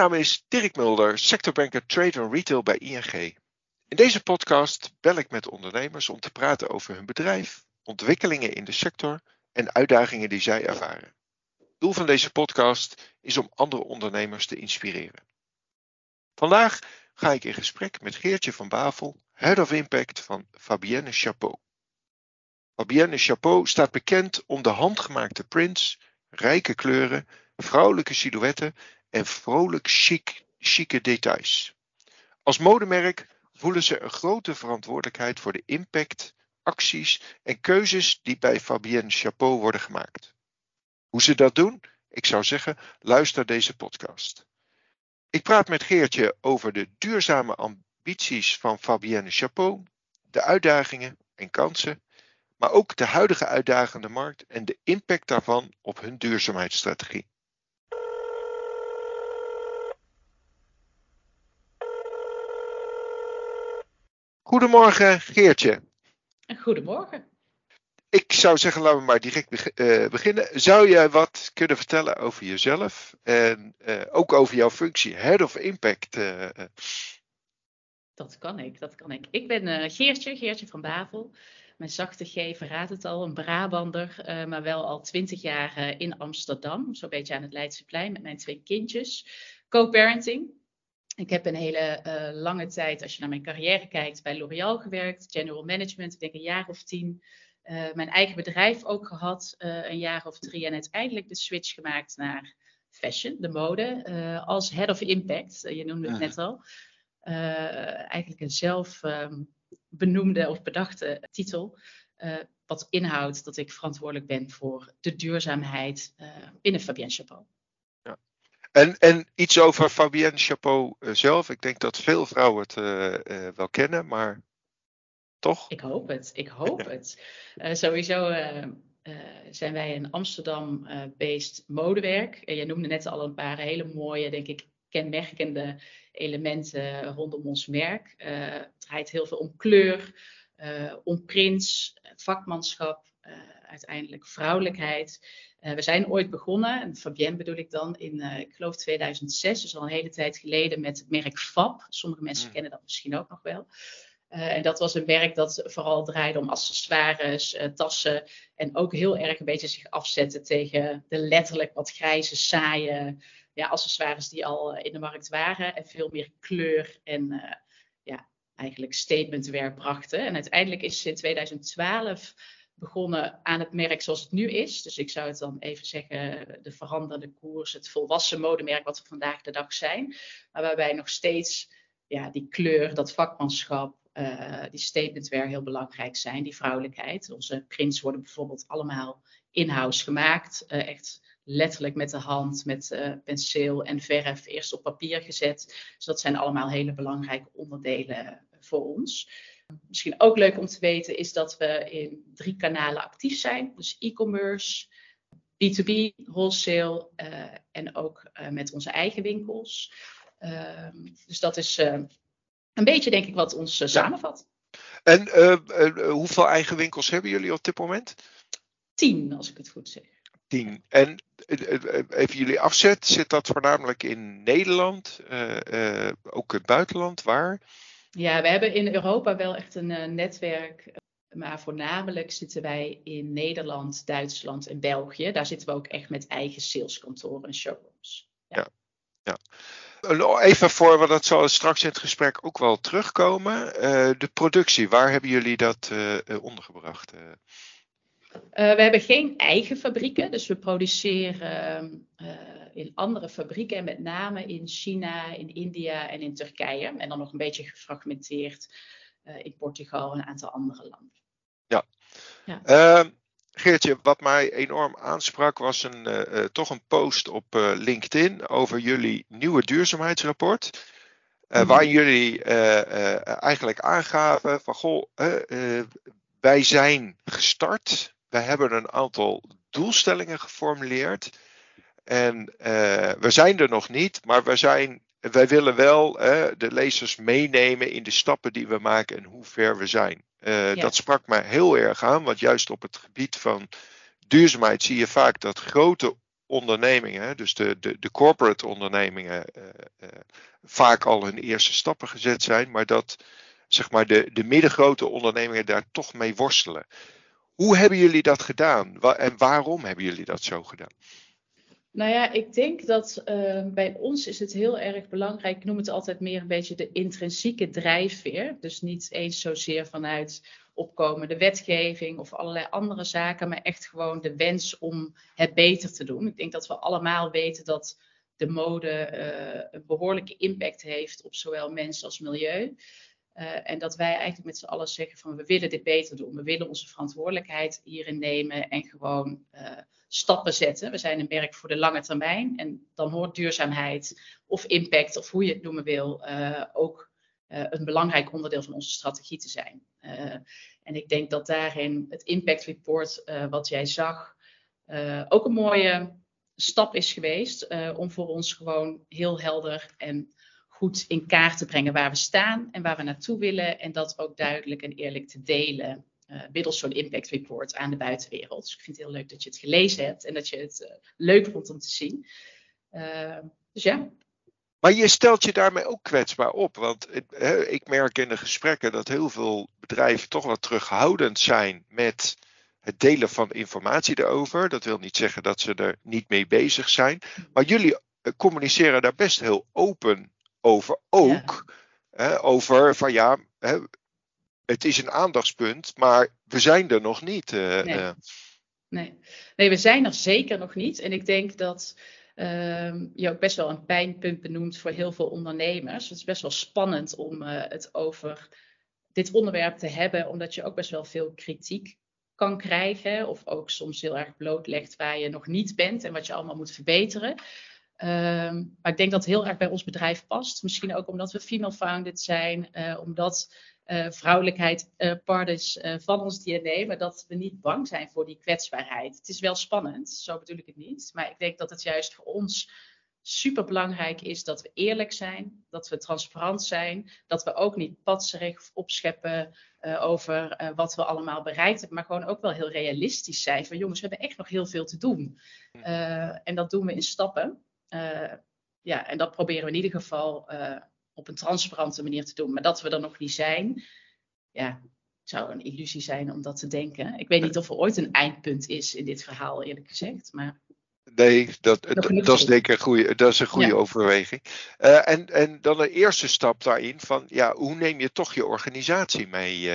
naam is Dirk Mulder, sectorbanker Trade and Retail bij ING. In deze podcast bel ik met ondernemers om te praten over hun bedrijf, ontwikkelingen in de sector en uitdagingen die zij ervaren. Doel van deze podcast is om andere ondernemers te inspireren. Vandaag ga ik in gesprek met Geertje van Bavel, Head of Impact van Fabienne Chapeau. Fabienne Chapeau staat bekend om de handgemaakte prints, rijke kleuren, vrouwelijke silhouetten en vrolijk chic, chique details. Als modemerk voelen ze een grote verantwoordelijkheid voor de impact, acties en keuzes die bij Fabienne Chapeau worden gemaakt. Hoe ze dat doen? Ik zou zeggen, luister deze podcast. Ik praat met Geertje over de duurzame ambities van Fabienne Chapeau, de uitdagingen en kansen, maar ook de huidige uitdagende markt en de impact daarvan op hun duurzaamheidsstrategie. Goedemorgen Geertje. Goedemorgen. Ik zou zeggen, laten we maar direct eh, beginnen. Zou jij wat kunnen vertellen over jezelf en uh, ook over jouw functie, Head of Impact? Uh, dat kan ik, dat kan ik. Ik ben Geertje, Geertje van Bavel. Mijn zachte G verraadt het al, een Brabander, maar wel al twintig jaar in Amsterdam. Zo'n beetje aan het Leidseplein met mijn twee kindjes. Co-parenting, ik heb een hele uh, lange tijd, als je naar mijn carrière kijkt, bij L'Oréal gewerkt, general management, ik denk een jaar of tien. Uh, mijn eigen bedrijf ook gehad, uh, een jaar of drie. En uiteindelijk de switch gemaakt naar fashion, de mode, als head of impact. je noemde het net al. eigenlijk een zelf um, benoemde of bedachte titel. wat inhoudt dat ik verantwoordelijk ben voor de duurzaamheid binnen Fabienne Chapeau. En, en iets over Fabienne Chapeau eh, zelf. Ik denk dat veel vrouwen het uh, wel kennen, maar toch? Ik hoop het, ik hoop het. sowieso zijn wij een Amsterdam-based modewerk. je noemde net al een paar hele mooie, denk ik, kenmerkende elementen rondom ons merk. het draait heel veel om kleur, om prints, vakmanschap, uiteindelijk vrouwelijkheid. Uh, we zijn ooit begonnen, en Fabienne bedoel ik dan, in uh, ik geloof 2006, dus al een hele tijd geleden, met het merk FAB. Sommige mensen mm. kennen dat misschien ook nog wel. Uh, en dat was een werk dat vooral draaide om accessoires, tassen en ook heel erg een beetje zich afzetten tegen de letterlijk wat grijze, saaie ja, accessoires die al in de markt waren. En veel meer kleur en ja, eigenlijk statementwerk brachten. En uiteindelijk is in 2012 begonnen aan het merk zoals het nu is. Dus ik zou het dan even zeggen, de veranderde koers, het volwassen modemerk wat we vandaag de dag zijn. Maar waarbij nog steeds ja, die kleur, dat vakmanschap, uh, die statementwear heel belangrijk zijn, die vrouwelijkheid. Onze prints worden bijvoorbeeld allemaal in-house gemaakt. Uh, echt letterlijk met de hand, met uh, penseel en verf eerst op papier gezet. Dus dat zijn allemaal hele belangrijke onderdelen voor ons. Misschien ook leuk om te weten is dat we in drie kanalen actief zijn. Dus e-commerce, B2B, wholesale uh, en ook uh, met onze eigen winkels. Uh, dus dat is eh, een beetje denk ik wat ons ja. samenvat. En hoeveel eigen winkels hebben jullie op dit moment? Tien, als ik het goed zeg. Tien. En even jullie afzet, zit dat voornamelijk in Nederland, ook het buitenland, waar? Ja, we hebben in Europa wel echt een uh, netwerk. Maar voornamelijk zitten wij in Nederland, Duitsland en België. Daar zitten we ook echt met eigen saleskantoren en showrooms. Ja. ja. Even voor, want dat zal straks in het gesprek ook wel terugkomen. Uh, de productie, waar hebben jullie dat uh, ondergebracht? We hebben geen eigen fabrieken, dus we produceren in andere fabrieken, en met name in China, in India en in Turkije. En dan nog een beetje gefragmenteerd uh, in Portugal en een aantal andere landen. Ja. ja. Uh, Geertje, wat mij enorm aansprak was een, uh, toch een post op LinkedIn over jullie nieuwe duurzaamheidsrapport. Mm. Waarin jullie eigenlijk aangaven van goh, wij zijn gestart. Wij hebben een aantal doelstellingen geformuleerd. En uh, we zijn er nog niet, maar we zijn, wij willen wel de lezers meenemen in de stappen die we maken en hoe ver we zijn. Uh, ja. Dat sprak mij heel erg aan, want juist op het gebied van duurzaamheid zie je vaak dat grote ondernemingen, dus de, de, de corporate ondernemingen, vaak al hun eerste stappen gezet zijn, maar dat zeg maar, de, de middengrote ondernemingen daar toch mee worstelen. Hoe hebben jullie dat gedaan en waarom hebben jullie dat zo gedaan? Nou ja, ik denk dat uh, bij ons is het heel erg belangrijk. Ik noem het altijd meer een beetje de intrinsieke drijfveer. Dus niet eens zozeer vanuit opkomende wetgeving of allerlei andere zaken, maar echt gewoon de wens om het beter te doen. Ik denk dat we allemaal weten dat de mode uh, een behoorlijke impact heeft op zowel mensen als milieu. Uh, en dat wij eigenlijk met z'n allen zeggen van we willen dit beter doen. We willen onze verantwoordelijkheid hierin nemen en gewoon uh, stappen zetten. We zijn een merk voor de lange termijn. En dan hoort duurzaamheid of impact of hoe je het noemen wil uh, ook een belangrijk onderdeel van onze strategie te zijn. en ik denk dat daarin het impact report wat jij zag ook een mooie stap is geweest om voor ons gewoon heel helder en goed in kaart te brengen waar we staan en waar we naartoe willen. En dat ook duidelijk en eerlijk te delen. Uh, middels zo'n impact report aan de buitenwereld. Dus ik vind het heel leuk dat je het gelezen hebt en dat je het uh, leuk vond om te zien. Uh, dus ja. Maar je stelt je daarmee ook kwetsbaar op. Want ik merk in de gesprekken dat heel veel bedrijven toch wat terughoudend zijn met het delen van informatie erover. Dat wil niet zeggen dat ze er niet mee bezig zijn. Maar jullie communiceren daar best heel open over ook. Hè, over van ja, hè, het is een aandachtspunt, maar we zijn er nog niet. Uh, nee. Uh. nee. nee. we zijn er zeker nog niet. En ik denk dat uh, je ook best wel een pijnpunt benoemt voor heel veel ondernemers. Het is best wel spannend om uh, het over dit onderwerp te hebben, omdat je ook best wel veel kritiek kan krijgen. Of ook soms heel erg blootlegt waar je nog niet bent en wat je allemaal moet verbeteren. Um, maar ik denk dat het heel erg bij ons bedrijf past. Misschien ook omdat we female-founded zijn, uh, omdat uh, vrouwelijkheid uh, part is van ons DNA, maar dat we niet bang zijn voor die kwetsbaarheid. Het is wel spannend, zo bedoel ik het niet. Maar ik denk dat het juist voor ons super belangrijk is dat we eerlijk zijn, dat we transparant zijn, dat we ook niet patserig opscheppen over wat we allemaal bereikt hebben, maar gewoon ook wel heel realistisch zijn. Van jongens, we hebben echt nog heel veel te doen. en dat doen we in stappen. Uh, ja, en dat proberen we in ieder geval uh, op een transparante manier te doen. Maar dat we er nog niet zijn, ja, zou een illusie zijn om dat te denken. Ik weet niet of er ooit een eindpunt is in dit verhaal, eerlijk gezegd. Maar... Nee, dat, dat, is denk ik een goede, dat is een goede ja. overweging. Uh, en, en dan de eerste stap daarin van, ja, hoe neem je toch je organisatie mee?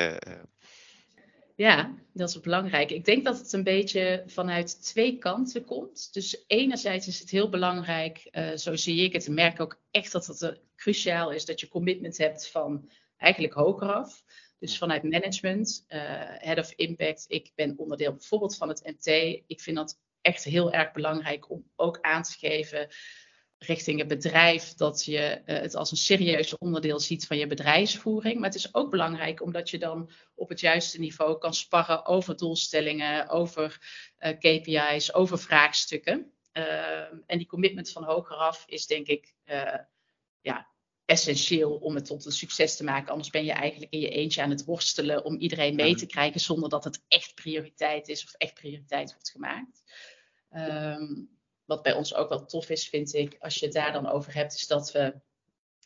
Ja, dat is belangrijk. Ik denk dat het een beetje vanuit twee kanten komt. Dus enerzijds is het heel belangrijk, uh, zo zie ik het, en merk ook echt dat het uh, cruciaal is dat je commitment hebt van eigenlijk hoger af. Dus vanuit management, uh, head of impact. Ik ben onderdeel bijvoorbeeld van het MT. Ik vind dat echt heel erg belangrijk om ook aan te geven richting het bedrijf dat je uh, het als een serieus onderdeel ziet van je bedrijfsvoering. Maar het is ook belangrijk omdat je dan op het juiste niveau kan sparren over doelstellingen, over uh, KPI's, over vraagstukken. Uh, en die commitment van hogeraf is denk ik ja, essentieel om het tot een succes te maken. Anders ben je eigenlijk in je eentje aan het worstelen om iedereen mee te krijgen zonder dat het echt prioriteit is of echt prioriteit wordt gemaakt. Um, wat bij ons ook wel tof is, vind ik, als je het daar dan over hebt, is dat we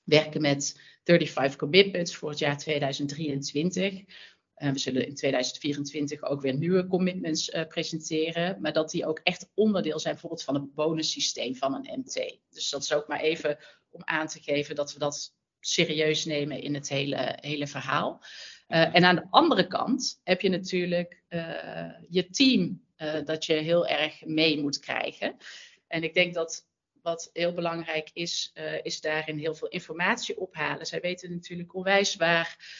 werken met 35 commitments voor het jaar 2023. Uh, we zullen in 2024 ook weer nieuwe commitments uh, presenteren, maar dat die ook echt onderdeel zijn bijvoorbeeld van het bonussysteem van een MT. Dus dat is ook maar even om aan te geven dat we dat serieus nemen in het hele, hele verhaal. Uh, en aan de andere kant heb je natuurlijk je team dat je heel erg mee moet krijgen. En ik denk dat wat heel belangrijk is, uh, is daarin heel veel informatie ophalen. Zij weten natuurlijk onwijs waar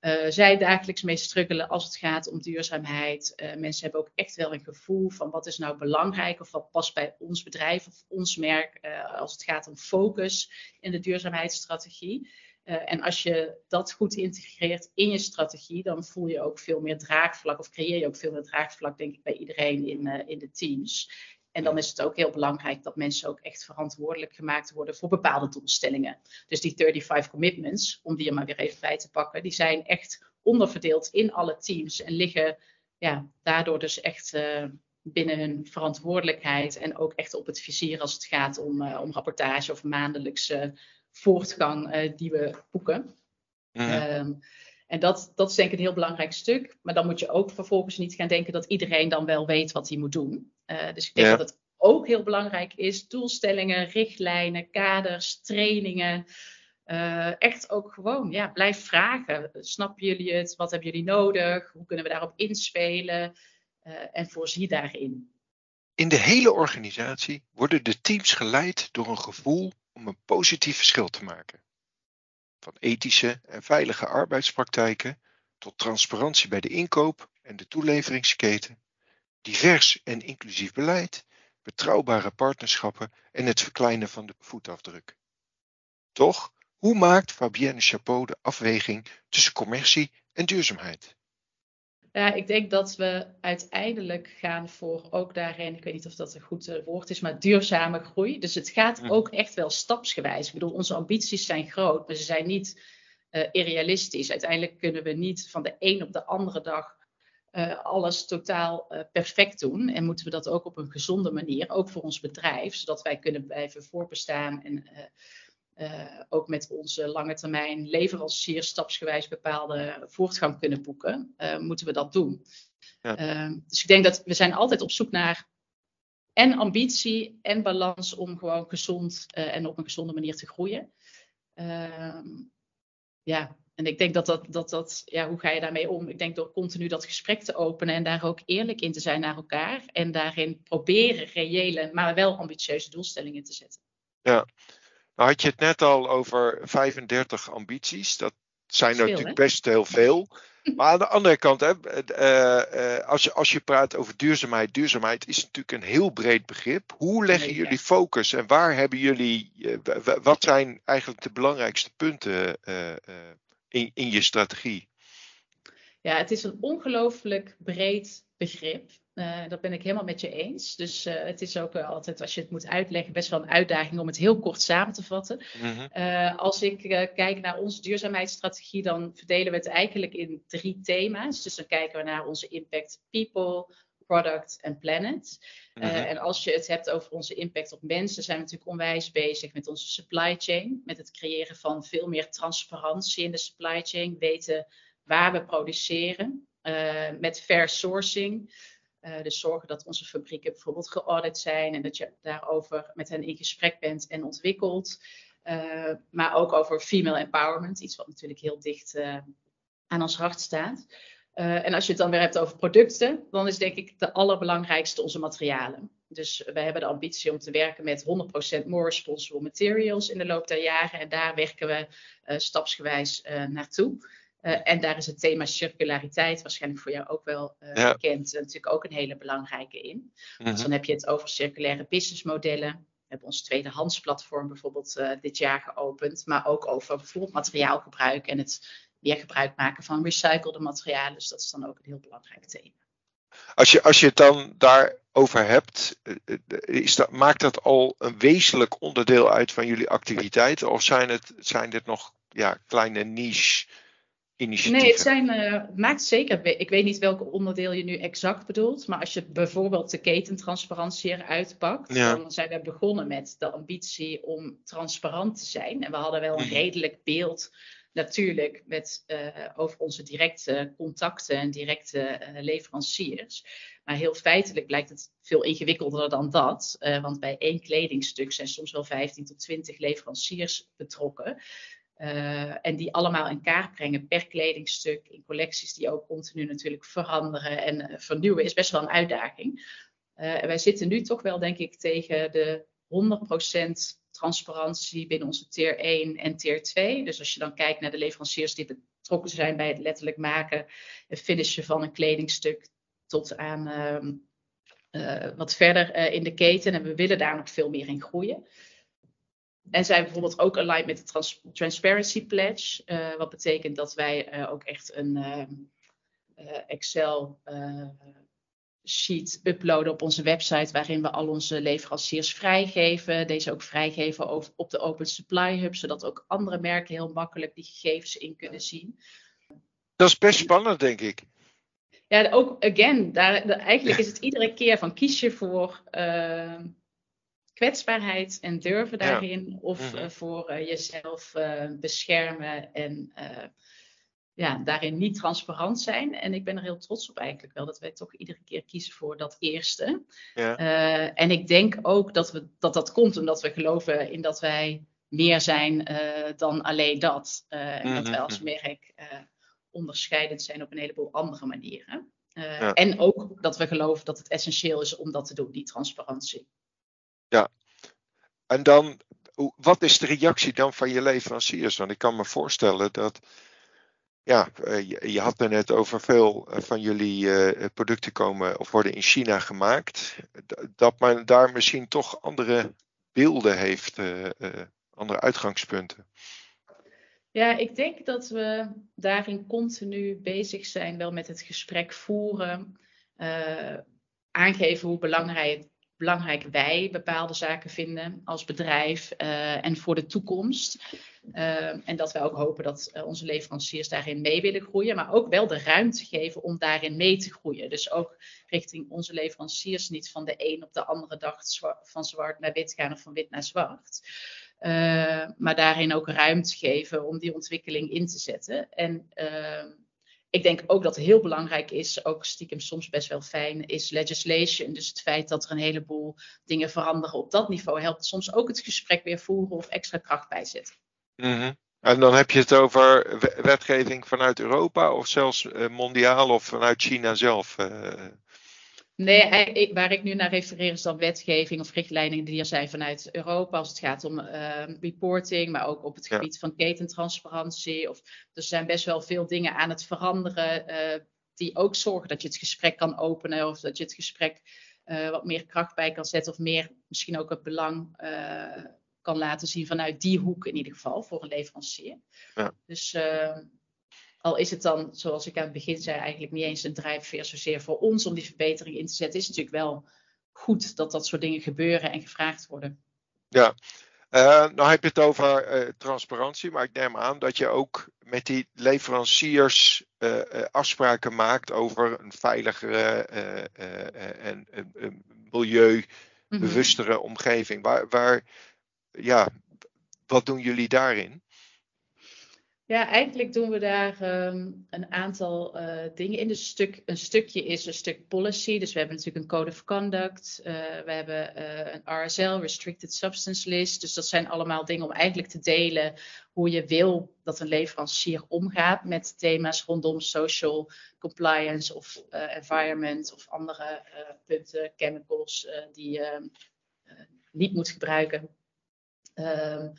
uh, zij dagelijks mee struggelen als het gaat om duurzaamheid. Uh, mensen hebben ook echt wel een gevoel van wat is nou belangrijk of wat past bij ons bedrijf of ons merk als het gaat om focus in de duurzaamheidsstrategie. en als je dat goed integreert in je strategie, dan voel je ook veel meer draagvlak of creëer je ook veel meer draagvlak, denk ik, bij iedereen in, in de teams. En dan is het ook heel belangrijk dat mensen ook echt verantwoordelijk gemaakt worden voor bepaalde doelstellingen. Dus die 35 commitments, om die er maar weer even bij te pakken, die zijn echt onderverdeeld in alle teams en liggen ja, daardoor dus echt uh, binnen hun verantwoordelijkheid en ook echt op het vizier als het gaat om, om rapportage of maandelijkse voortgang die we boeken. Mm en dat, dat is denk ik een heel belangrijk stuk. Maar dan moet je ook vervolgens niet gaan denken dat iedereen dan wel weet wat hij moet doen. Uh, dus ik denk dat het ook heel belangrijk is. Doelstellingen, richtlijnen, kaders, trainingen. Uh, echt ook gewoon, ja, blijf vragen. Snappen jullie het? Wat hebben jullie nodig? Hoe kunnen we daarop inspelen? Uh, en voorzie daarin. In de hele organisatie worden de teams geleid door een gevoel om een positief verschil te maken. Van ethische en veilige arbeidspraktijken tot transparantie bij de inkoop en de toeleveringsketen, divers en inclusief beleid, betrouwbare partnerschappen en het verkleinen van de voetafdruk. Toch, hoe maakt Fabienne Chapeau de afweging tussen commercie en duurzaamheid? Ja, ik denk dat we uiteindelijk gaan voor ook daarin, ik weet niet of dat een goed eh, woord is, maar duurzame groei. Dus het gaat ook echt wel stapsgewijs. Ik bedoel, onze ambities zijn groot, maar ze zijn niet uh, irrealistisch. Uiteindelijk kunnen we niet van de een op de andere dag uh, alles totaal uh, perfect doen. En moeten we dat ook op een gezonde manier, ook voor ons bedrijf, zodat wij kunnen blijven voorbestaan en uh, ook met onze lange termijn leveranciers stapsgewijs bepaalde voortgang kunnen boeken, moeten we dat doen. Ja. Uh, dus ik denk dat we zijn altijd op zoek naar en ambitie en balans om gewoon gezond en op een gezonde manier te groeien. Ehm, ja, en ik denk dat dat, dat, dat, ja, hoe ga je daarmee om? Ik denk door continu dat gesprek te openen en daar ook eerlijk in te zijn naar elkaar. En daarin proberen reële, maar wel ambitieuze doelstellingen te zetten. Ja, nou had je het net al over 35 ambities. Dat zijn natuurlijk best heel veel. Maar aan de andere kant, hè, uh, uh, als, je, als je praat over duurzaamheid, duurzaamheid is natuurlijk een heel breed begrip. Hoe leggen jullie focus en waar hebben jullie, uh, wat zijn eigenlijk de belangrijkste punten in, in je strategie? Ja, het is een ongelooflijk breed begrip. Uh, dat ben ik helemaal met je eens. Dus uh, het is ook uh, altijd, als je het moet uitleggen, best wel een uitdaging om het heel kort samen te vatten. Mm-hmm. als ik kijk naar onze duurzaamheidsstrategie, dan verdelen we het eigenlijk in drie thema's. Dus dan kijken we naar onze impact people, product en planet. Mm-hmm. En als je het hebt over onze impact op mensen, zijn we natuurlijk onwijs bezig met onze supply chain. Met het creëren van veel meer transparantie in de supply chain. Weten waar we produceren. met fair sourcing. Uh, dus zorgen dat onze fabrieken bijvoorbeeld geaudit zijn en dat je daarover met hen in gesprek bent en ontwikkelt. Uh, maar ook over female empowerment, iets wat natuurlijk heel dicht uh, aan ons hart staat. En als je het dan weer hebt over producten, dan is denk ik de allerbelangrijkste onze materialen. Dus we hebben de ambitie om te werken met 100% more responsible materials in de loop der jaren. En daar werken we stapsgewijs naartoe. Uh, en daar is het thema circulariteit waarschijnlijk voor jou ook wel ja. bekend. Natuurlijk ook een hele belangrijke in. -hmm. Dus dan heb je het over circulaire businessmodellen. We hebben ons tweedehandsplatform bijvoorbeeld dit jaar geopend. Maar ook over bijvoorbeeld materiaalgebruik en het meer gebruik maken van recyclede materialen. Dus dat is dan ook een heel belangrijk thema. Als je, als je het dan daarover hebt, is dat, maakt dat al een wezenlijk onderdeel uit van jullie activiteiten? Of zijn, het, zijn dit nog ja, kleine niche Nee, het zijn, uh, maakt zeker. Ik weet niet welke onderdeel je nu exact bedoelt. Maar als je bijvoorbeeld de ketentransparantie eruit pakt. Dan zijn we begonnen met de ambitie om transparant te zijn. En we hadden wel een mhm. redelijk beeld natuurlijk met, uh, over onze directe contacten en directe uh, leveranciers. Maar heel feitelijk blijkt het veel ingewikkelder dan dat. Uh, want bij één kledingstuk zijn soms wel 15 tot 20 leveranciers betrokken. En die allemaal in kaart brengen per kledingstuk in collecties die ook continu natuurlijk veranderen en vernieuwen is best wel een uitdaging. Uh, wij zitten nu toch wel denk ik tegen de 100% transparantie binnen onze tier 1 en tier 2. Dus als je dan kijkt naar de leveranciers die betrokken zijn bij het letterlijk maken en finishen van een kledingstuk tot aan ehm, wat verder in de keten. En we willen daar nog veel meer in groeien. En zijn bijvoorbeeld ook aligned met de Trans Transparency Pledge. Uh, wat betekent dat wij ook echt een uh, Excel sheet uploaden op onze website. Waarin we al onze leveranciers vrijgeven. Deze ook vrijgeven op de Open Supply Hub. Zodat ook andere merken heel makkelijk die gegevens in kunnen zien. Dat is best spannend denk ik. ja, ook again, daar, eigenlijk is het iedere keer van kies je voor uh, kwetsbaarheid en durven daarin, of uh, voor uh, jezelf beschermen en ja, daarin niet transparant zijn. En ik ben er heel trots op eigenlijk wel, dat wij toch iedere keer kiezen voor dat eerste. Ja. en ik denk ook dat, we, dat dat komt omdat we geloven in dat wij meer zijn dan alleen dat. En dat wij als mhm. merk onderscheidend zijn op een heleboel andere manieren. En ook dat we geloven dat het essentieel is om dat te doen, die transparantie. Ja, en dan, wat is de reactie dan van je leveranciers? Want ik kan me voorstellen dat, ja, eh, je, had er net over veel eh, van jullie uh, producten komen of worden in China gemaakt, dat men daar misschien toch andere beelden heeft, andere uitgangspunten. Ja, ik denk dat we daarin continu bezig zijn, wel met het gesprek voeren, aangeven hoe belangrijk, belangrijk, wij bepaalde zaken vinden als bedrijf uh, en voor de toekomst. Uh, en dat wij ook hopen dat onze leveranciers daarin mee willen groeien, maar ook wel de ruimte geven om daarin mee te groeien. Dus ook richting onze leveranciers niet van de een op de andere dag van zwart naar wit gaan of van wit naar zwart. Maar daarin ook ruimte geven om die ontwikkeling in te zetten. En ik denk ook dat heel belangrijk is, ook stiekem soms best wel fijn, is legislation. Dus het feit dat er een heleboel dingen veranderen op dat niveau helpt soms ook het gesprek weer voeren of extra kracht bijzetten. Mm. En dan heb je het over wetgeving vanuit Europa of zelfs uh, mondiaal of vanuit China zelf? Nee, waar ik nu naar refereer is dan wetgeving of richtlijnen die er zijn vanuit Europa als het gaat om uh, reporting, maar ook op het gebied van ketentransparantie. Of, er zijn best wel veel dingen aan het veranderen uh, die ook zorgen dat je het gesprek kan openen of dat je het gesprek uh, wat meer kracht bij kan zetten of meer misschien ook het belang kan laten zien vanuit die hoek in ieder geval voor een leverancier. Ja. Dus al is het dan, zoals ik aan het begin zei, eigenlijk niet eens een drijfveer zozeer voor ons om die verbetering in te zetten, is het natuurlijk wel goed dat dat soort dingen gebeuren en gevraagd worden. Ja, uh, nou heb je het over uh, transparantie, maar ik neem aan dat je ook met die leveranciers uh, afspraken maakt over een veiligere en een milieubewustere mm-hmm. omgeving. Waar, waar, ja, wat doen jullie daarin? Ja, eigenlijk doen we daar um, een aantal uh, dingen in. Dus stuk, een stukje is een stuk policy. Dus we hebben natuurlijk een code of conduct. Uh, we hebben uh, een RSL, Restricted Substance List. Dus dat zijn allemaal dingen om eigenlijk te delen hoe je wil dat een leverancier omgaat met thema's rondom social compliance of environment of andere punten, chemicals die je niet moet gebruiken. Um,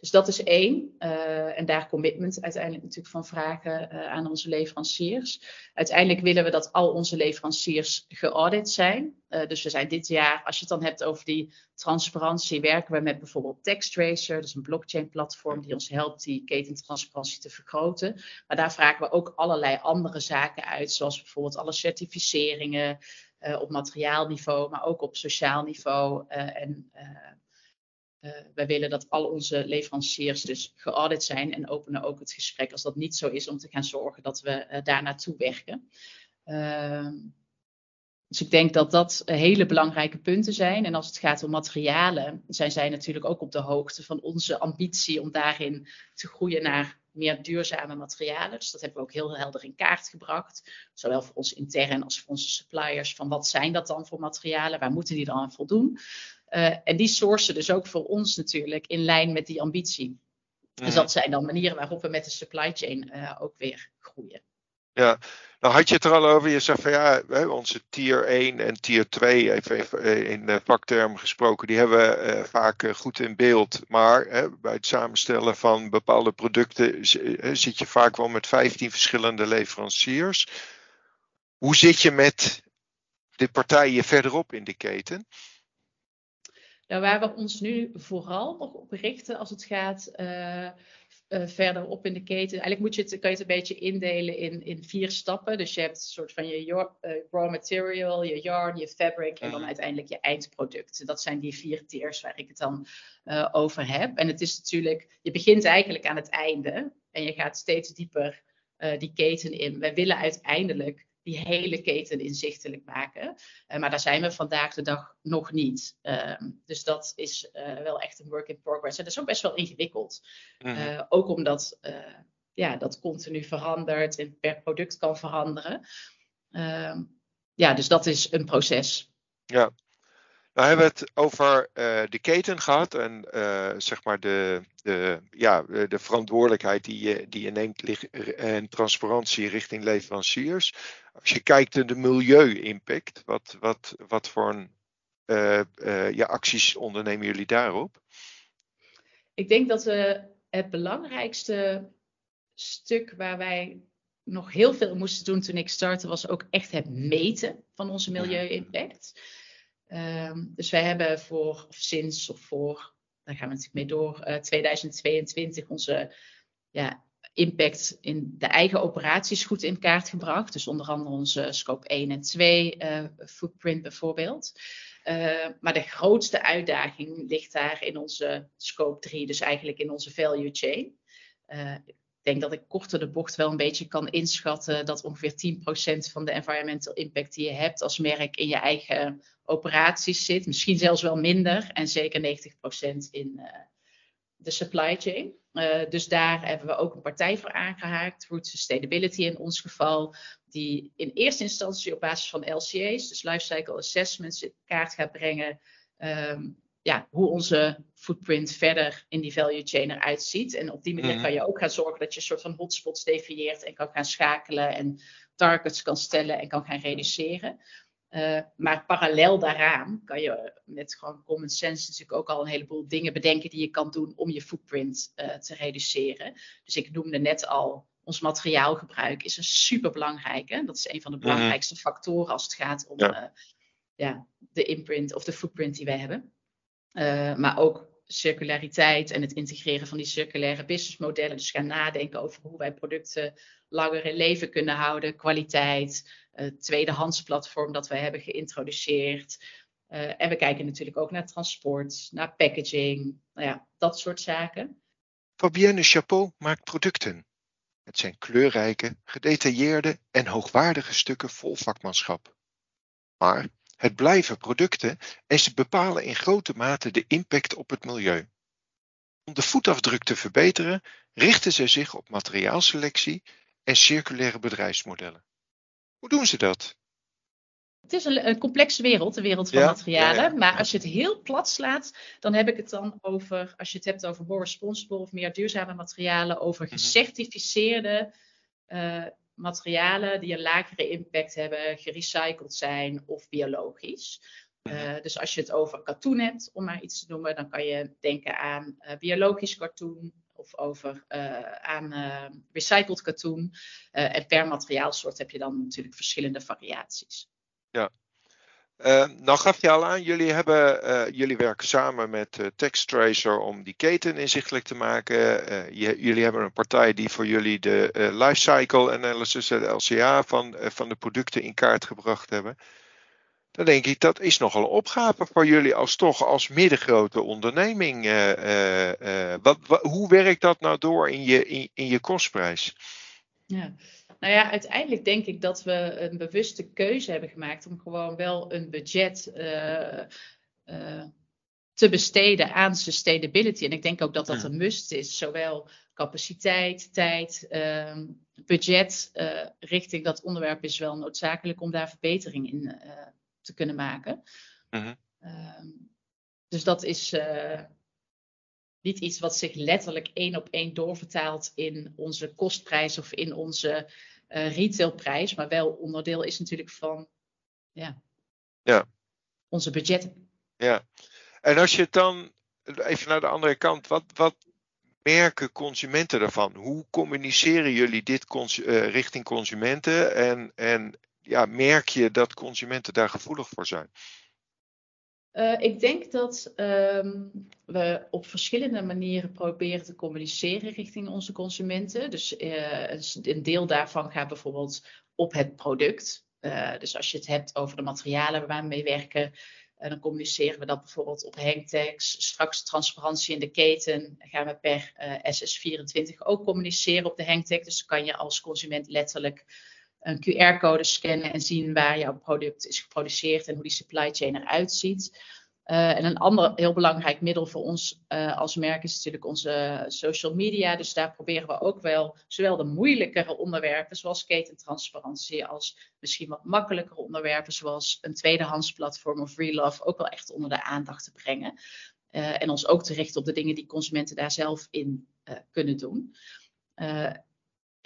dus dat is één. Uh, en daar commitment uiteindelijk natuurlijk van vragen uh, aan onze leveranciers. Uiteindelijk willen we dat al onze leveranciers geaudit zijn. Uh, dus we zijn dit jaar, als je het dan hebt over die transparantie, werken we met bijvoorbeeld TextTracer. Dat is een blockchain platform die ons helpt die ketentransparantie te vergroten. Maar daar vragen we ook allerlei andere zaken uit, zoals bijvoorbeeld alle certificeringen op materiaalniveau, maar ook op sociaal niveau. en uh, wij willen dat al onze leveranciers dus geaudit zijn en openen ook het gesprek als dat niet zo is om te gaan zorgen dat we uh, daar naartoe werken. Uh, dus ik denk dat dat hele belangrijke punten zijn. En als het gaat om materialen, zijn zij natuurlijk ook op de hoogte van onze ambitie om daarin te groeien naar meer duurzame materialen. Dus dat hebben we ook heel helder in kaart gebracht. Zowel voor ons intern als voor onze suppliers. Van wat zijn dat dan voor materialen? Waar moeten die dan aan voldoen? Uh, en die sourcen dus ook voor ons natuurlijk in lijn met die ambitie. Dus dat zijn dan manieren waarop we met de supply chain uh, ook weer groeien. Ja, nou had je het er al over. Je zegt van ja, onze tier 1 en tier 2, even, eh, in vaktermen gesproken, die hebben we vaak goed in beeld. Maar bij het samenstellen van bepaalde producten zit je vaak wel met 15 verschillende leveranciers. Hoe zit je met de partijen verderop in de keten? Nou, waar we ons nu vooral nog op richten als het gaat uh, uh, verder op in de keten. Eigenlijk moet je het, kan je het een beetje indelen in, in vier stappen. Dus je hebt een soort van je uh, raw material, je yarn, je fabric en dan mhm. uiteindelijk je eindproduct. Dat zijn die vier tiers waar ik het dan over heb. En het is natuurlijk, je begint eigenlijk aan het einde en je gaat steeds dieper die keten in. Wij willen uiteindelijk die hele keten inzichtelijk maken. maar daar zijn we vandaag de dag nog niet. Ehm, dus dat is wel echt een work in progress. En dat is ook best wel ingewikkeld. Mhm. ook omdat ja, dat continu verandert en per product kan veranderen. Ehm, ja, dus dat is een proces. Ja, nou hebben we het over uh, de keten gehad en uh, zeg maar de, de, ja, de verantwoordelijkheid die je, die je neemt en transparantie richting leveranciers. Als je kijkt naar de milieu-impact, wat, wat, wat voor een, uh, ja, acties ondernemen jullie daarop? Ik denk dat we het belangrijkste stuk waar wij nog heel veel moesten doen toen ik startte, was ook echt het meten van onze milieu-impact. Ehm, dus wij hebben voor, of sinds of voor, daar gaan we natuurlijk mee door, uh, eh, 2022 onze ja, impact in de eigen operaties goed in kaart gebracht. Dus onder andere onze scope 1 en 2 uh, eh, footprint bijvoorbeeld. Uh, maar de grootste uitdaging ligt daar in onze scope 3, dus eigenlijk in onze value chain. Denk dat ik korter de bocht wel een beetje kan inschatten dat ongeveer 10% van de environmental impact die je hebt als merk in je eigen operaties zit. Misschien zelfs wel minder en zeker 90% in uh, de supply chain. Uh, dus daar hebben we ook een partij voor aangehaakt, Root Sustainability in ons geval, die in eerste instantie op basis van LCA's, dus Lifecycle Assessments, in kaart gaat brengen um, ja, hoe onze footprint verder in die value chain eruit ziet. En op die manier mhm. kan je ook gaan zorgen dat je een soort van hotspots definieert en kan gaan schakelen en targets kan stellen en kan gaan reduceren. Uh, maar parallel daaraan kan je met gewoon common sense natuurlijk ook al een heleboel dingen bedenken die je kan doen om je footprint uh, te reduceren. Dus ik noemde net al, ons materiaalgebruik is een super belangrijke. Dat is een van de mhm. belangrijkste factoren als het gaat om ja. Uh, ja, de imprint of de footprint die wij hebben. Uh, maar ook circulariteit en het integreren van die circulaire businessmodellen. Dus gaan nadenken over hoe wij producten langer in leven kunnen houden, kwaliteit, uh, tweedehands platform dat wij hebben geïntroduceerd. Uh, en we kijken natuurlijk ook naar transport, naar packaging, nou ja, dat soort zaken. Fabienne Chapeau maakt producten. Het zijn kleurrijke, gedetailleerde en hoogwaardige stukken vol vakmanschap. Maar het blijven producten en ze bepalen in grote mate de impact op het milieu. Om de voetafdruk te verbeteren, richten ze zich op materiaalselectie en circulaire bedrijfsmodellen. Hoe doen ze dat? Het is een, een complexe wereld, de wereld van materialen. maar als je het heel plat slaat, dan heb ik het dan over, als je het hebt over more responsible of meer duurzame materialen, over mhm. gecertificeerde uh, materialen die een lagere impact hebben, gerecycled zijn of biologisch. Mhm. Eh, dus als je het over katoen hebt, om maar iets te noemen, dan kan je denken aan uh, biologisch katoen of over, uh, aan recycled katoen. en per materiaalsoort heb je dan natuurlijk verschillende variaties. Ja, uh, nou gaf je al aan, jullie, hebben, uh, jullie werken samen met uh, TextTracer om die keten inzichtelijk te maken. Je, jullie hebben een partij die voor jullie de lifecycle analysis, de LCA van, van de producten in kaart gebracht hebben. Dan denk ik, dat is nogal een opgave voor jullie als toch als middengrote onderneming. Wat, hoe werkt dat nou door in je, in, in je kostprijs? Ja, nou ja, uiteindelijk denk ik dat we een bewuste keuze hebben gemaakt om gewoon wel een budget uh, uh, te besteden aan sustainability. En ik denk ook dat dat een must is, zowel capaciteit, tijd, uh, budget uh, richting dat onderwerp is wel noodzakelijk om daar verbetering in te kunnen maken. -huh. Ehm, dus dat is niet iets wat zich letterlijk één op één doorvertaalt in onze kostprijs of in onze uh, retailprijs, maar wel onderdeel is natuurlijk van ja, ja. onze budgetten. Ja, en als je het dan even naar de andere kant, wat, wat merken consumenten ervan? Hoe communiceren jullie dit cons uh, richting consumenten en, en ja, merk je dat consumenten daar gevoelig voor zijn? Uh, ik denk dat um, we op verschillende manieren proberen te communiceren richting onze consumenten. Dus uh, een deel daarvan gaat bijvoorbeeld op het product. Uh, dus als je het hebt over de materialen waar we mee werken, dan communiceren we dat bijvoorbeeld op hangtags. Straks transparantie in de keten gaan we per SS24 ook communiceren op de hangtag. Dus kan je als consument letterlijk een QR-code scannen en zien waar jouw product is geproduceerd en hoe die supply chain eruit ziet. Uh, en een ander heel belangrijk middel voor ons uh, als merk is natuurlijk onze social media. Dus daar proberen we ook wel zowel de moeilijkere onderwerpen, zoals ketentransparantie, als misschien wat makkelijkere onderwerpen, zoals een tweedehands platform of Relove, ook wel echt onder de aandacht te brengen. Uh, en ons ook te richten op de dingen die consumenten daar zelf in kunnen doen.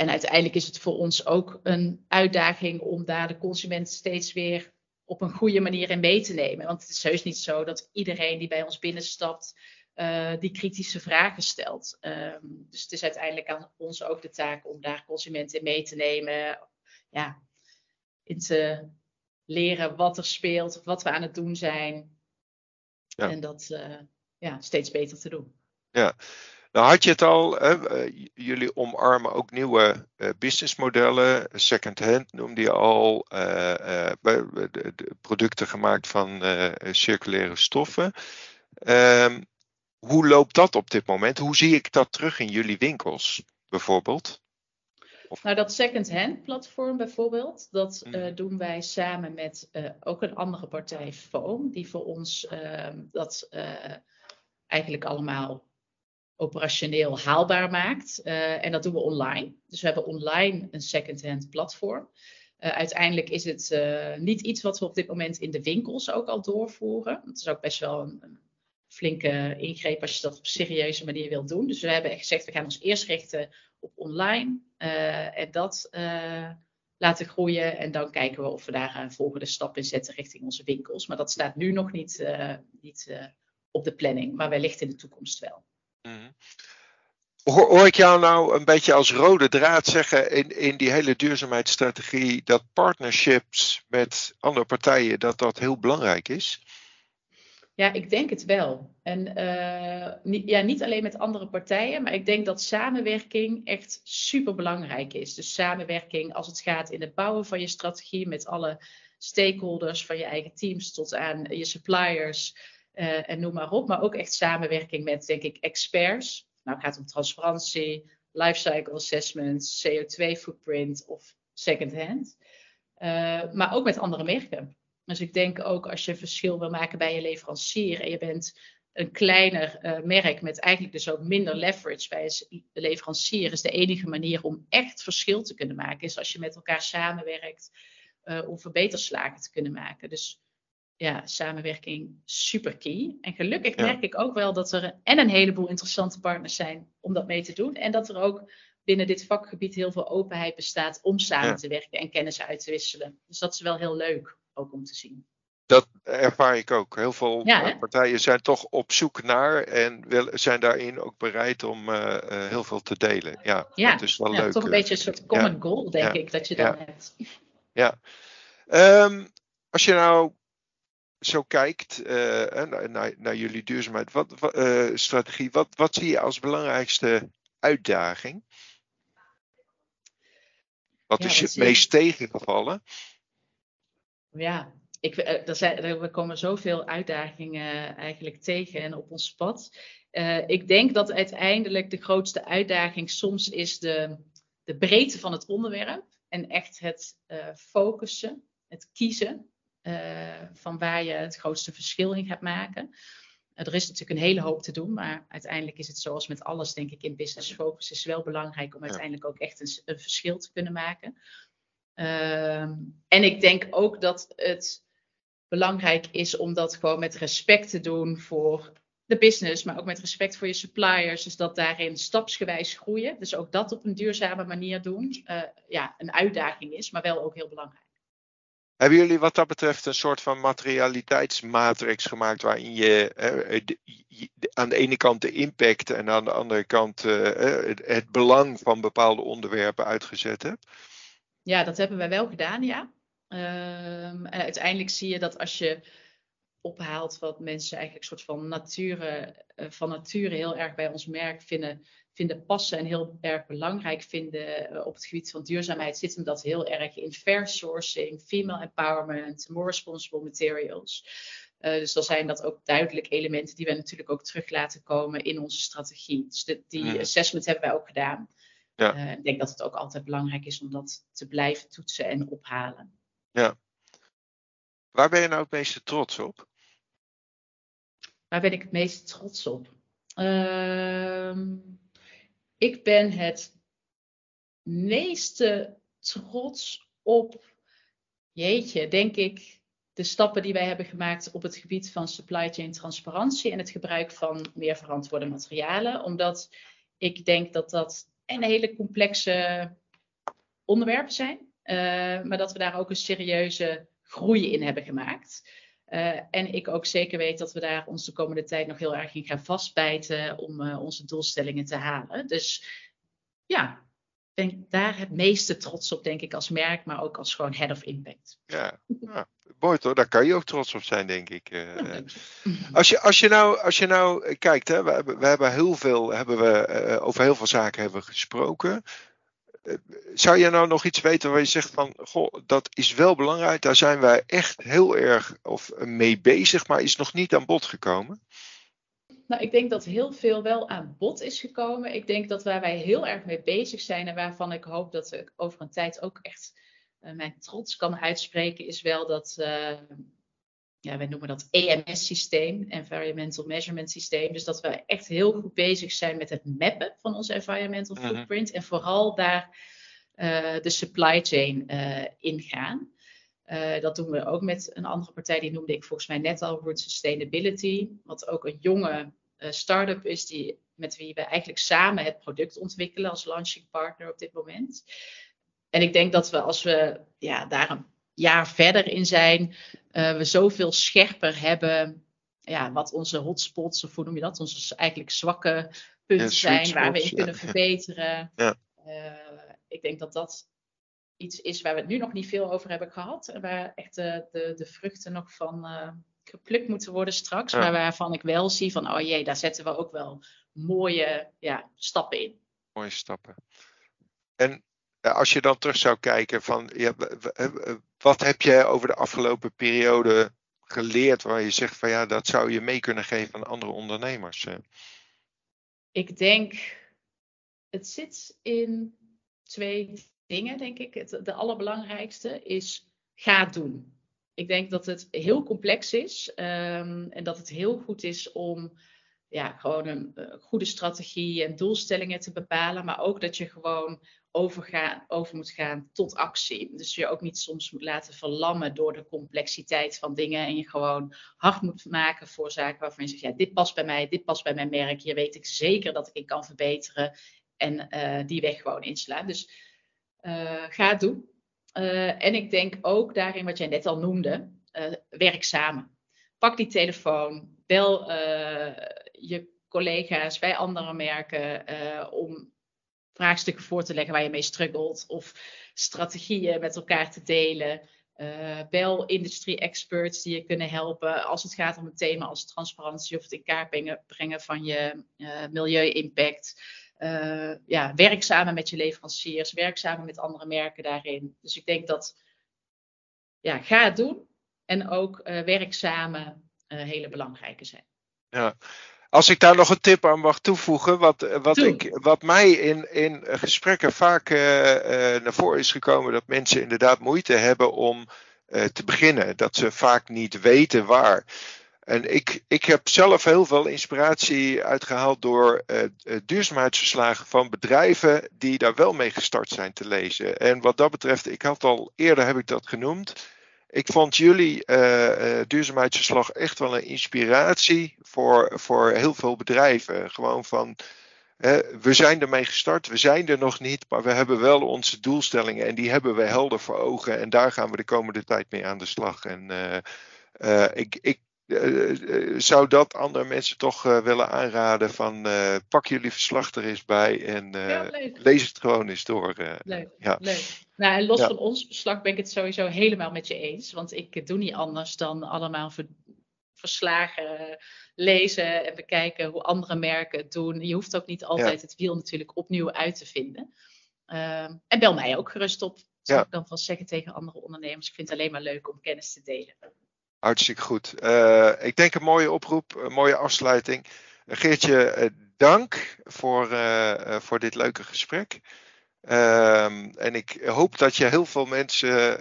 En uiteindelijk is het voor ons ook een uitdaging om daar de consument steeds weer op een goede manier in mee te nemen. Want het is heus niet zo dat iedereen die bij ons binnenstapt, uh, die kritische vragen stelt. Um, dus het is uiteindelijk aan ons ook de taak om daar consumenten in mee te nemen. Ja, in te leren wat er speelt, wat we aan het doen zijn. Ja. En dat uh, ja, steeds beter te doen. Ja, nou had je het al, hè, eh, jullie omarmen ook nieuwe uh, businessmodellen. Second-hand noemde je al, uh, producten gemaakt van circulaire stoffen. Um, hoe loopt dat op dit moment? Hoe zie ik dat terug in jullie winkels bijvoorbeeld? Of... Nou, dat second-hand platform bijvoorbeeld, dat mm. doen wij samen met ook een andere partij, Foam, die voor ons ehm, dat eigenlijk allemaal operationeel haalbaar maakt. Uh, en dat doen we online. Dus we hebben online een second-hand platform. Uh, uiteindelijk is het uh, niet iets wat we op dit moment in de winkels ook al doorvoeren. Het is ook best wel een, flinke ingreep als je dat op serieuze manier wilt doen. Dus we hebben gezegd, we gaan ons eerst richten op online en dat laten groeien. En dan kijken we of we daar een volgende stap in zetten richting onze winkels. Maar dat staat nu nog niet, niet op de planning, maar wellicht in de toekomst wel. Mhm. Hoor, ik jou nou een beetje als rode draad zeggen in, in die hele duurzaamheidsstrategie dat partnerships met andere partijen dat dat heel belangrijk is? Ja, ik denk het wel. En uh, niet, ja, niet alleen met andere partijen, maar ik denk dat samenwerking echt super belangrijk is. Dus samenwerking als het gaat in het bouwen van je strategie met alle stakeholders van je eigen teams tot aan je suppliers. Uh, en noem maar op. Maar ook echt samenwerking met, denk ik, experts. Nou, het gaat om transparantie, lifecycle assessment, CO2 footprint of second-hand. Uh, maar ook met andere merken. Dus ik denk ook als je verschil wil maken bij je leverancier en je bent een kleiner uh, merk met eigenlijk dus ook minder leverage bij een leverancier, is de enige manier om echt verschil te kunnen maken, is als je met elkaar samenwerkt om verbeterslagen te kunnen maken. Dus ja, samenwerking super key. En gelukkig merk ik ook wel dat er en een heleboel interessante partners zijn om dat mee te doen. En dat er ook binnen dit vakgebied heel veel openheid bestaat om samen te werken en kennis uit te wisselen. Dus dat is wel heel leuk ook om te zien. Dat ervaar ik ook. Heel veel partijen zijn toch op zoek naar en zijn daarin ook bereid om uh, uh, heel veel te delen. Ja, dat is wel leuk. Toch een beetje een soort common goal, denk ik, dat je dan hebt. Ja. Um, als je nou zo kijkt uh, naar, naar, jullie duurzaamheid, wat, wat uh, wat, wat zie je als belangrijkste uitdaging? Wat ja, is je het meest tegengevallen? Ja, ik, er zijn, er komen zoveel uitdagingen eigenlijk tegen en op ons pad. Uh, ik denk dat uiteindelijk de grootste uitdaging soms is de, de breedte van het onderwerp en echt het focussen, het kiezen. Uh, van waar je het grootste verschil in gaat maken. Uh, er is natuurlijk een hele hoop te doen, maar uiteindelijk is het zoals met alles, denk ik, in business focus is wel belangrijk om uiteindelijk ook echt een, een verschil te kunnen maken. Uh, en ik denk ook dat het belangrijk is om dat gewoon met respect te doen voor de business, maar ook met respect voor je suppliers. Dus dat daarin stapsgewijs groeien. Dus ook dat op een duurzame manier doen. Uh, ja, een uitdaging is, maar wel ook heel belangrijk. Hebben jullie wat dat betreft een soort van materialiteitsmatrix gemaakt waarin je eh, aan de ene kant de impact en aan de andere kant eh, eh, het belang van bepaalde onderwerpen uitgezet hebt? Ja, dat hebben wij wel gedaan, ja. En uiteindelijk zie je dat als je ophaalt wat mensen eigenlijk soort van nature, van nature heel erg bij ons merk vinden, vinden passen en heel erg belangrijk vinden uh, op het gebied van duurzaamheid, zit hem dat heel erg in fair sourcing, female empowerment, more responsible materials. Uh, dus dan zijn dat ook duidelijk elementen die we natuurlijk ook terug laten komen in onze strategie. Dus de, die mm. assessment hebben wij ook gedaan. Ja. ik denk dat het ook altijd belangrijk is om dat te blijven toetsen en ophalen. Ja. Waar ben je nou het meeste trots op? Waar ben ik het meest trots op? Ehm, ik ben het meeste trots op, jeetje, denk ik, de stappen die wij hebben gemaakt op het gebied van supply chain transparantie en het gebruik van meer verantwoorde materialen. Omdat ik denk dat dat een hele complexe onderwerpen zijn, uh, maar dat we daar ook een serieuze groei in hebben gemaakt. Uh, en ik ook zeker weet dat we daar ons de komende tijd nog heel erg in gaan vastbijten om uh, onze doelstellingen te halen. Dus ja, ben daar het meeste trots op, denk ik, als merk, maar ook als gewoon head of impact. Ja, ja mooi toch? Daar kan je ook trots op zijn, denk ik. Uh, als, je, als, je nou, als je nou kijkt, hè, we, hebben, we hebben heel veel, hebben we, uh, over heel veel zaken hebben we gesproken. Zou je nou nog iets weten waar je zegt van, goh, dat is wel belangrijk, daar zijn wij echt heel erg of, mee bezig, maar is nog niet aan bod gekomen? Nou, ik denk dat heel veel wel aan bod is gekomen. Ik denk dat waar wij heel erg mee bezig zijn en waarvan ik hoop dat ik over een tijd ook echt uh, mijn trots kan uitspreken, is wel dat, uh, ja, wij noemen dat EMS-systeem, Environmental Measurement Systeem. Dus dat we echt heel goed bezig zijn met het mappen van onze environmental mhm. footprint en vooral daar uh, de supply chain ingaan. Uh, dat doen we ook met een andere partij, die noemde ik volgens mij net al, Root Sustainability. Wat ook een jonge start-up is die, met wie we eigenlijk samen het product ontwikkelen als launching partner op dit moment. En ik denk dat we als we ja, daar een jaar verder in zijn, uh, we zoveel scherper hebben ja, wat onze hotspots, of hoe noem je dat, onze eigenlijk zwakke punten zijn, waar we in kunnen verbeteren. Ja. ik denk dat dat iets is waar we het nu nog niet veel over hebben gehad. En waar echt de, de, de vruchten nog van uh, geplukt moeten worden straks. Maar waarvan ik wel zie van, oh jee, daar zetten we ook wel mooie ja, stappen in. Mooie stappen. En als je dan terug zou kijken van, ja, wat heb je over de afgelopen periode geleerd waar je zegt van ja, dat zou je mee kunnen geven aan andere ondernemers? Ik denk, het zit in twee dingen, denk ik. Het, de allerbelangrijkste is ga doen. Ik denk dat het heel complex is um, en dat het heel goed is om ja, gewoon een uh, goede strategie en doelstellingen te bepalen, maar ook dat je gewoon overgaan, over moet gaan tot actie. Dus je ook niet soms moet laten verlammen door de complexiteit van dingen en je gewoon hard moet maken voor zaken waarvan je zegt, ja, dit past bij mij, dit past bij mijn merk, hier weet ik zeker dat ik in kan verbeteren en uh, die weg gewoon inslaan. Dus uh, ga doen. Uh, en ik denk ook daarin wat jij net al noemde, werk samen. Pak die telefoon, bel je collega's bij andere merken om vraagstukken voor te leggen waar je mee struggelt of strategieën met elkaar te delen. bel industrie-experts die je kunnen helpen als het gaat om een thema als transparantie of het in kaart brengen, van je milieu-impact. Uh, ja, werk samen met je leveranciers, werk samen met andere merken daarin. Dus ik denk dat, ja, ga het doen. En ook uh, werk samen uh, hele belangrijke zijn. Ja. Als ik daar nog een tip aan mag toevoegen, wat, wat, ik, wat mij in, in gesprekken vaak naar voren is gekomen, dat mensen inderdaad moeite hebben om te beginnen. Dat ze vaak niet weten waar. En ik, ik heb zelf heel veel inspiratie uitgehaald door uh, duurzaamheidsverslagen van bedrijven die daar wel mee gestart zijn te lezen. En wat dat betreft, ik had al eerder heb ik dat genoemd. Ik vond jullie uh, duurzaamheidsverslag echt wel een inspiratie voor, voor heel veel bedrijven. Gewoon van, we zijn ermee gestart, we zijn er nog niet, maar we hebben wel onze doelstellingen en die hebben we helder voor ogen. En daar gaan we de komende tijd mee aan de slag. En ik, ik eh, eh, zou dat andere mensen toch uh, willen aanraden van pak jullie verslag er eens bij en lees het gewoon eens door. leuk, ja. leuk. Nou, en los van ons verslag ben ik het sowieso helemaal met je eens. Want ik doe niet anders dan allemaal verslagen lezen en bekijken hoe andere merken het doen. Je hoeft ook niet altijd het wiel natuurlijk opnieuw uit te vinden. Ehm, en bel mij ook gerust op. Zou ik dan vast zeggen tegen andere ondernemers. Ik vind het alleen maar leuk om kennis te delen. Hartstikke goed. Uh, ik denk een mooie oproep, een mooie afsluiting. Geertje, uh, dank voor, uh, voor dit leuke gesprek. Ehm, en ik hoop dat je heel veel mensen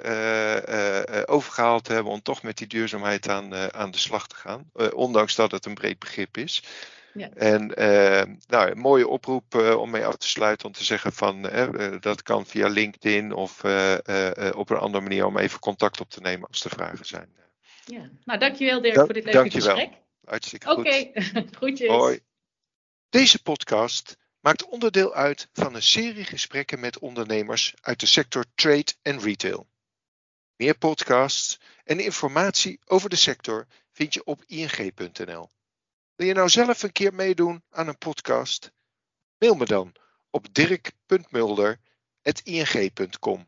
overgehaald hebben om toch met die duurzaamheid aan, aan de slag te gaan. ondanks dat het een breed begrip is. Ja. En nou, een mooie oproep om mee af te sluiten om te zeggen van dat kan via LinkedIn of op een andere manier om even contact op te nemen als er vragen zijn. Ja, nou dankjewel Dirk voor dit leuke dankjewel. gesprek. Hartstikke goed. Oké, groetjes. Hoi. Deze podcast maakt onderdeel uit van een serie gesprekken met ondernemers uit de sector trade en retail. Meer podcasts en informatie over de sector vind je op ing.nl. Wil je nou zelf een keer meedoen aan een podcast? Mail me dan op dirk.mulder.ing.com.